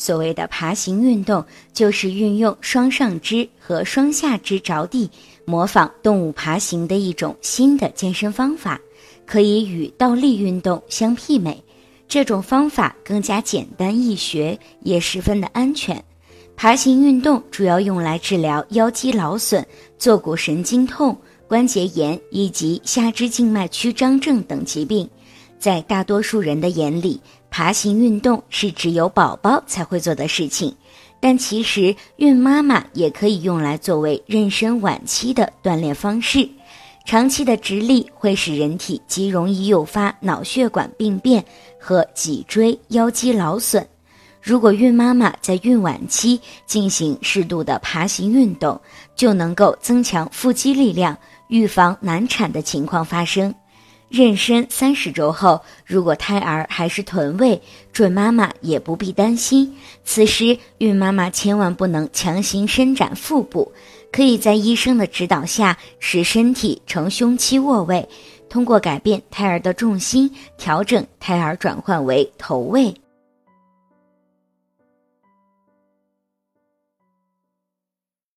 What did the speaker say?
所谓的爬行运动，就是运用双上肢和双下肢着地，模仿动物爬行的一种新的健身方法，可以与倒立运动相媲美。这种方法更加简单易学，也十分的安全。爬行运动主要用来治疗腰肌劳损、坐骨神经痛、关节炎以及下肢静脉曲张症等疾病。在大多数人的眼里，爬行运动是只有宝宝才会做的事情，但其实孕妈妈也可以用来作为妊娠晚期的锻炼方式。长期的直立会使人体极容易诱发脑血管病变和脊椎腰肌劳损。如果孕妈妈在孕晚期进行适度的爬行运动，就能够增强腹肌力量，预防难产的情况发生。妊娠三十周后，如果胎儿还是臀位，准妈妈也不必担心。此时，孕妈妈千万不能强行伸展腹部，可以在医生的指导下，使身体呈胸膝卧位，通过改变胎儿的重心，调整胎儿转换为头位。